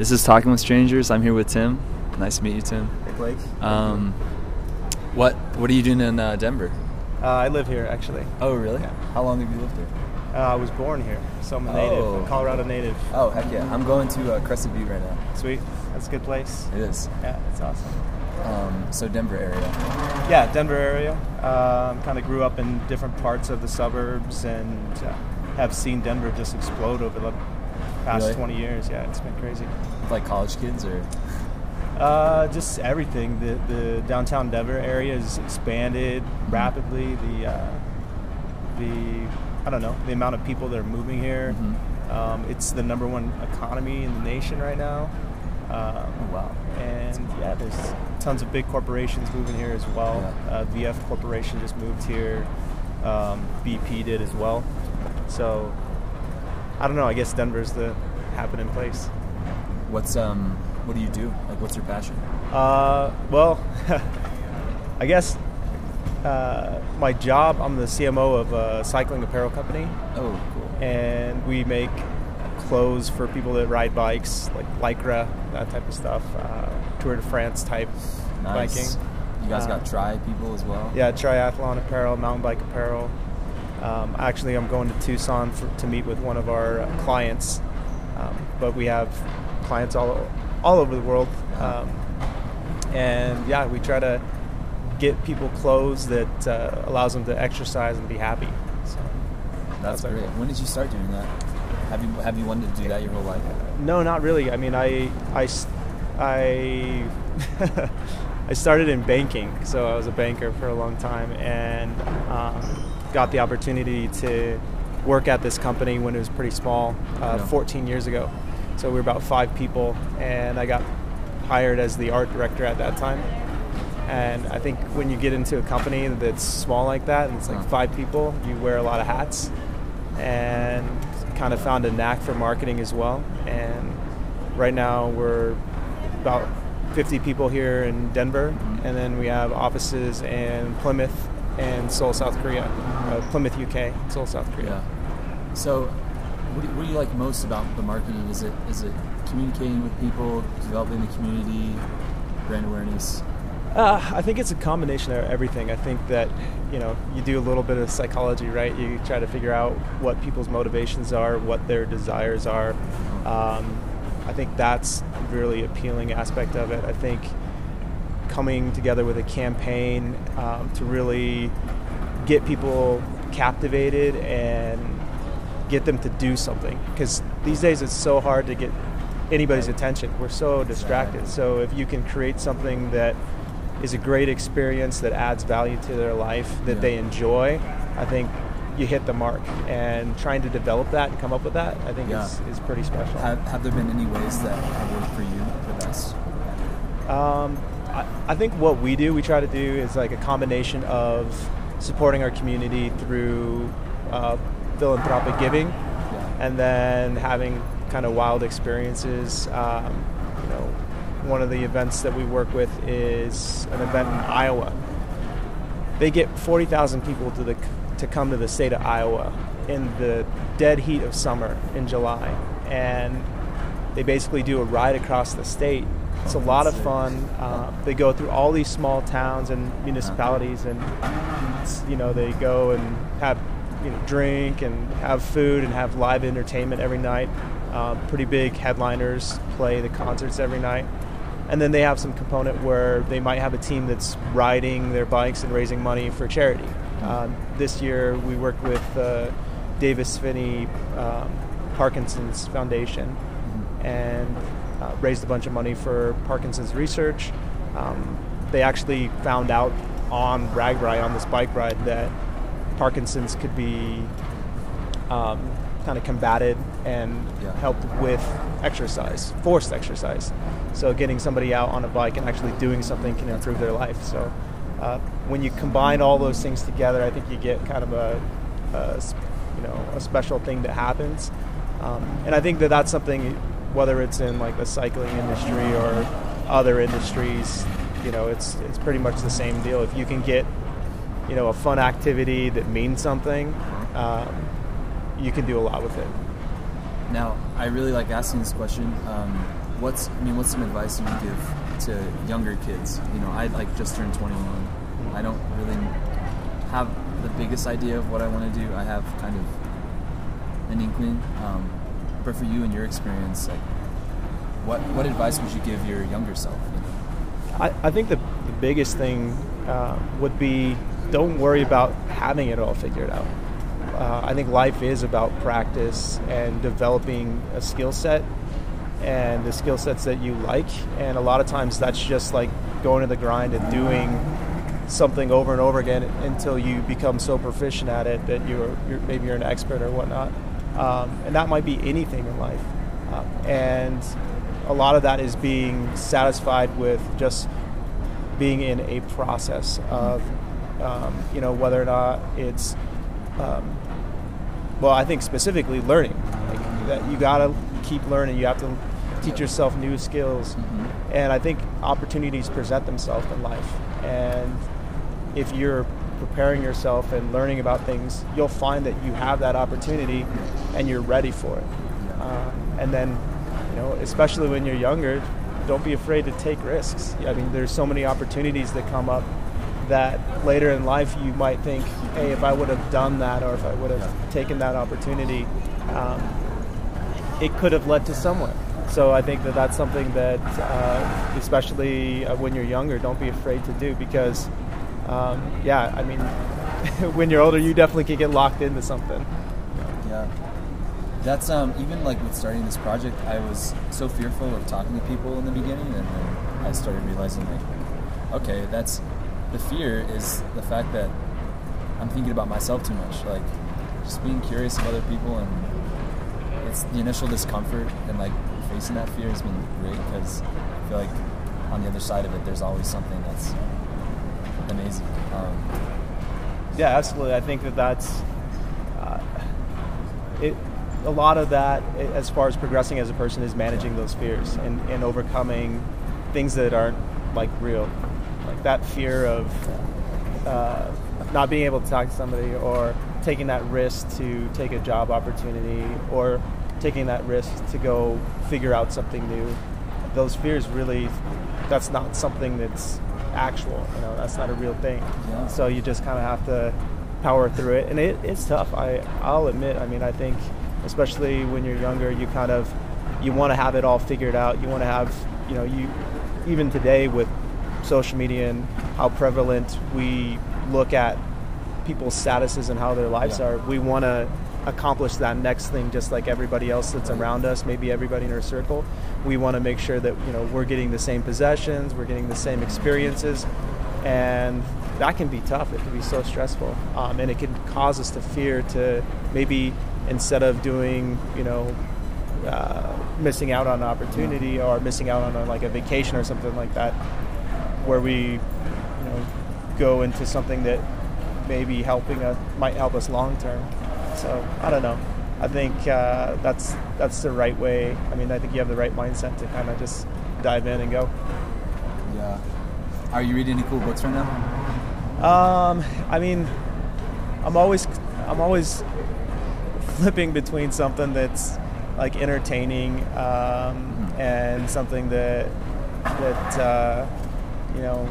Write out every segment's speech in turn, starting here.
This is Talking with Strangers. I'm here with Tim. Nice to meet you, Tim. Hey, Blake. Um, what What are you doing in uh, Denver? Uh, I live here actually. Oh, really? Yeah. How long have you lived here? Uh, I was born here, so I'm a native, Oh. a Colorado native. Oh, heck yeah! I'm going to uh, Crested Butte right now. Sweet, that's a good place. It is. Yeah, it's awesome. Um, so Denver area. Yeah, Denver area. Um, kind of grew up in different parts of the suburbs and uh, have seen Denver just explode over the past Really? 20 years. Yeah, it's been crazy. Like college kids or? Uh, just everything. The the downtown Denver area has expanded rapidly. The uh, the I don't know the amount of people that are moving here. Mhm. Um, it's the number one economy in the nation right now. Um, Oh wow. and yeah, there's tons of big corporations moving here as well. Yeah. Uh, VF Corporation just moved here. Um, BP did as well. So I don't know. I guess Denver's the happening place. What's um What do you do? Like, what's your passion? Uh, well, I guess uh, my job. I'm the CMO of a cycling apparel company, Oh, cool. and we make clothes for people that ride bikes, like Lycra, that type of stuff. Uh, Tour de France type Nice. biking. You guys Uh, got tri people as well. Yeah, triathlon apparel, mountain bike apparel. Um, actually, I'm going to Tucson for, to meet with one of our uh, clients, um, but we have clients all all over the world, um, and yeah, we try to get people clothes that uh, allows them to exercise and be happy. So, That's our great. When did you start doing that? Have you Have you wanted to do that your whole life? No, not really. I mean, I I I started in banking, so I was a banker for a long time, and um, got the opportunity to work at this company when it was pretty small, uh, Yeah. 14 years ago. So we were about five people, and I got hired as the art director at that time. And I think when you get into a company that's small like that, and it's like Huh. five people, you wear a lot of hats, and kind of found a knack for marketing as well. And right now we're about 50 people here in Denver, Mhm. and then we have offices in Plymouth and Seoul, South Korea. Uh, Plymouth, UK, Seoul, South Korea. Yeah. So, what do, what do you like most about the marketing? Is it is it communicating with people, developing the community, brand awareness? Uh, I think it's a combination of everything. I think that you know you do a little bit of psychology, right? You try to figure out what people's motivations are, what their desires are. Um, I think that's really appealing aspect of it. I think coming together with a campaign um, to really get people captivated and get them to do something. Because these days it's so hard to get anybody's attention. We're so distracted. So if you can create something that is a great experience that adds value to their life that Yeah. they enjoy i think you hit the mark. And trying to develop that and come up with that i think Yeah. is, is pretty special. Have Have there been any ways that have worked for you the best? Um, I, I think what we do, we try to do is like a combination of supporting our community through uh, philanthropic giving, and then having kind of wild experiences. Um, you know, one of the events that we work with is an event in Iowa. They get forty thousand people to the to come to the state of Iowa in the dead heat of summer in July, and they basically do a ride across the state. It's a lot of fun. Uh, they go through all these small towns and municipalities, and you know they go and have you know drink and have food and have live entertainment every night. Uh, pretty big headliners play the concerts every night, and then they have some component where they might have a team that's riding their bikes and raising money for charity. Um, this year we worked with uh, Davis Phinney um, Parkinson's Foundation and uh, raised a bunch of money for Parkinson's research. Um, they actually found out on RAGBRAI, on this bike ride, that Parkinson's could be um, kind of combated and Yeah. helped with exercise, forced exercise. So getting somebody out on a bike and actually doing something can improve their life. So uh, when you combine all those things together, I think you get kind of a, a you know a special thing that happens. Um, and I think that that's something, whether it's in like the cycling industry or other industries, you know, it's it's pretty much the same deal. If you can get you know a fun activity that means something, um, you can do a lot with it. Now, I really like asking this question. Um, what's I mean, what's some advice you would give to younger kids? You know, I like just turned 21. I don't really have the biggest idea of what I want to do. I have kind of an inkling. Um, but for you and your experience, like, what what advice would you give your younger self? You know? I, I think the, the biggest thing uh, would be don't worry about having it all figured out. Uh, I think life is about practice and developing a skill set and the skill sets that you like. And a lot of times that's just like going to the grind and doing something over and over again until you become so proficient at it that you're, you're maybe you're an expert or whatnot. Um, and that might be anything in life. Uh, and a lot of that is being satisfied with just being in a process of, um, you know, whether or not it's, um, well, I think specifically learning. Like that you gotta keep learning. You have to teach yourself new skills, mm-hmm. and I think opportunities present themselves in life. And if you're preparing yourself and learning about things, you'll find that you have that opportunity, and you're ready for it. Uh, and then, you know, especially when you're younger, don't be afraid to take risks. I mean, there's so many opportunities that come up that later in life you might think, hey, if I would have done that or if I would have taken that opportunity, um, it could have led to somewhere. So I think that that's something that, uh, especially uh, when you're younger, don't be afraid to do because, um, yeah, I mean, when you're older, you definitely can get locked into something. Yeah, that's um, even like with starting this project, I was so fearful of talking to people in the beginning, and then I started realizing like, okay, that's the fear is the fact that I'm thinking about myself too much, like just being curious of other people and it's the initial discomfort and like facing that fear has been great because I feel like on the other side of it, there's always something that's amazing. Um, yeah, absolutely. I think that that's uh, it. A lot of that, as far as progressing as a person, is managing those fears and, and overcoming things that aren't like real, like that fear of uh, not being able to talk to somebody or taking that risk to take a job opportunity or taking that risk to go figure out something new. Those fears really, that's not something that's actual. You know, that's not a real thing. Yeah. So you just kind of have to power through it, and it, it's tough. I I'll admit. I mean, I think especially when you're younger, you kind of you want to have it all figured out. You want to have you know you even today with social media and how prevalent we look at people's statuses and how their lives yeah. are. We want to accomplish that next thing just like everybody else that's around us maybe everybody in our circle. We want to make sure that you know we're getting the same possessions we're getting the same experiences and that can be tough. It can be so stressful um, and it can cause us to fear to maybe instead of doing you know uh, missing out on an opportunity or missing out on a, like a vacation or something like that where we you know go into something that maybe helping us might help us long term so I don't know. I think uh, that's that's the right way. I mean, I think you have the right mindset to kind of just dive in and go. Yeah. Are you reading any cool books right now? Um, I mean, I'm always I'm always flipping between something that's like entertaining um, and something that that uh, you know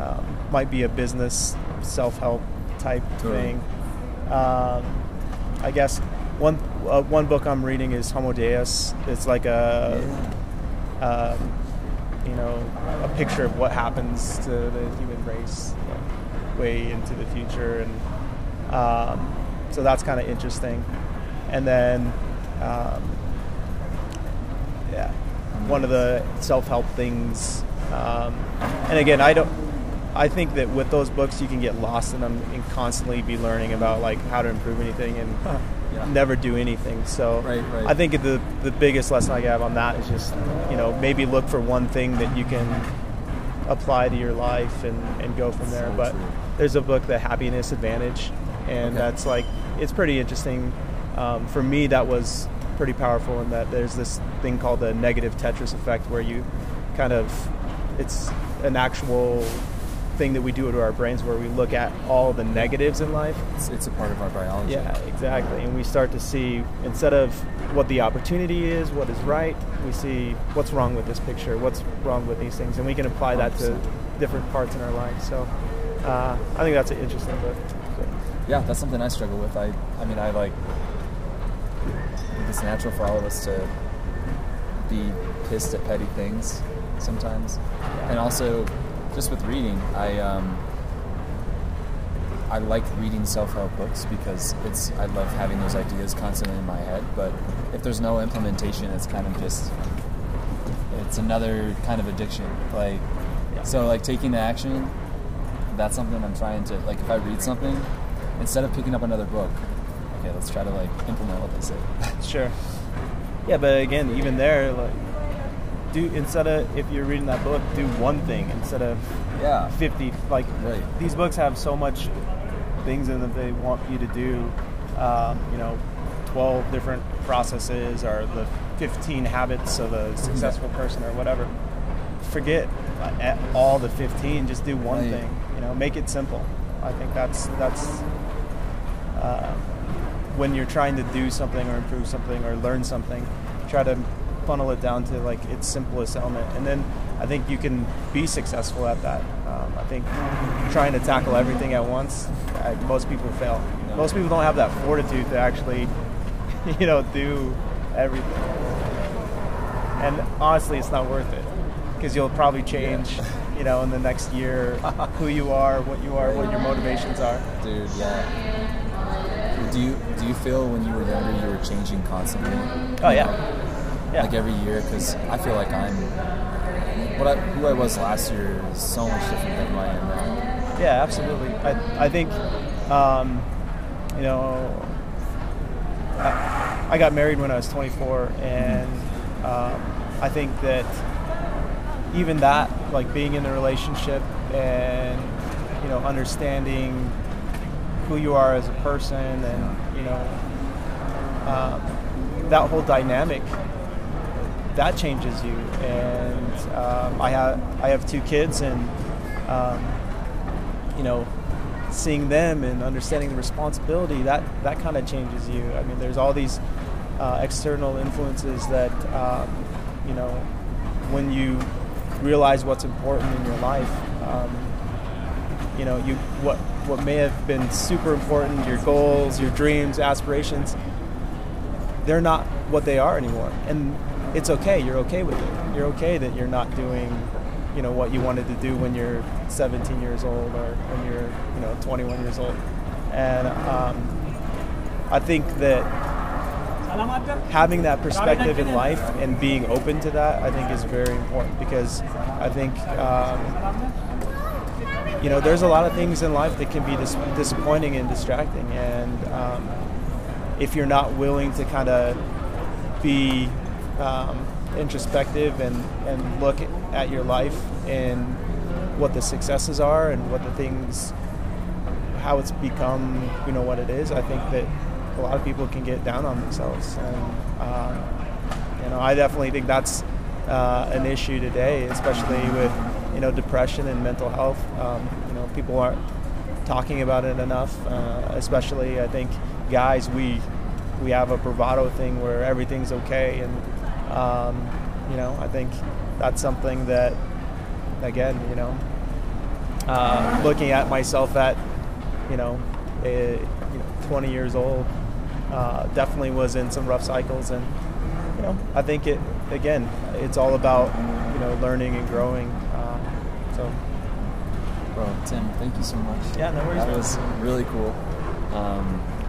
um, might be a business self help type totally. thing. Um, I guess one uh, one book I'm reading is Homo Deus. It's like a yeah. um, you know a picture of what happens to the human race you know, way into the future, and um, so that's kind of interesting. And then um, yeah, one of the self help things. Um, and again, I don't I think that with those books you can get lost in them and constantly be learning about like how to improve anything and huh. yeah. never do anything. So right, right. I think the the biggest lesson I have on that is just you know maybe look for one thing that you can apply to your life and, and go from there. So but true. there's a book, The Happiness Advantage, and okay. that's like it's pretty interesting. Um, for me, that was pretty powerful in that there's this thing called the negative Tetris effect where you kind of it's an actual thing that we do to our brains where we look at all the negatives in life. It's, it's a part of our biology. Yeah, exactly. And we start to see instead of what the opportunity is, what is right, we see what's wrong with this picture, what's wrong with these things, and we can apply that to 100%. different parts in our life. So uh, I think that's an interesting book. So, yeah, that's something I struggle with. I, I mean, I like. It's natural for all of us to be pissed at petty things sometimes, and also just with reading, I um, I like reading self-help books because it's I love having those ideas constantly in my head. But if there's no implementation, it's kind of just it's another kind of addiction. Like so, like taking the action. That's something I'm trying to like. If I read something, instead of picking up another book, okay, let's try to like implement what they say. Sure. Yeah, but again, even there, like, do instead of if you're reading that book, do one thing instead of yeah. fifty. Like Right. these books have so much things in them they want you to do. Um, you know, twelve different processes or the fifteen habits of a successful person or whatever. Forget all the fifteen. Just do one Right. thing. You know, make it simple. I think that's that's. Uh, when you're trying to do something or improve something or learn something, try to funnel it down to like its simplest element, and then I think you can be successful at that. Um, I think trying to tackle everything at once, uh, most people fail. Most people don't have that fortitude to actually, you know, do everything. And honestly, it's not worth it because you'll probably change, you know, in the next year who you are, what you are, what your motivations are. Dude, yeah. Do you do you feel when you were younger you were changing constantly? Oh yeah, yeah. Like every year, because I feel like I'm what I, who I was last year is so much different than who I am now. Yeah, absolutely. I, I think, um, you know, I, I got married when I was 24, and um, I think that even that, like being in a relationship and, you know, understanding who you are as a person and, you know, um, that whole dynamic that changes you. And um, I have I have two kids, and um, you know, seeing them and understanding the responsibility that that kind of changes you. I mean, there's all these uh, external influences that um, you know when you realize what's important in your life. Um, you know, you what what may have been super important, your goals, your dreams, aspirations, they're not what they are anymore. And it's okay. You're okay with it. You're okay that you're not doing, you know, what you wanted to do when you're 17 years old or when you're, you know, 21 years old. And um, I think that having that perspective in life and being open to that, I think, is very important because I think, um, you know, there's a lot of things in life that can be dis- disappointing and distracting. And um, if you're not willing to kind of be um, introspective and, and look at your life and what the successes are and what the things, how it's become, you know, what it is, I think that a lot of people can get down on themselves. And, um, you know, I definitely think that's uh, an issue today, especially with, you know, depression and mental health. Um, you know, people aren't talking about it enough, uh, especially I think guys, we, we have a bravado thing where everything's okay and um, you know, I think that's something that, again, you know, uh, looking at myself at, you know, a, you know 20 years old, uh, definitely was in some rough cycles, and you know, I think it again, it's all about you know learning and growing. Uh, so Bro, Tim, thank you so much. Yeah, no worries, That man. was really cool. Um,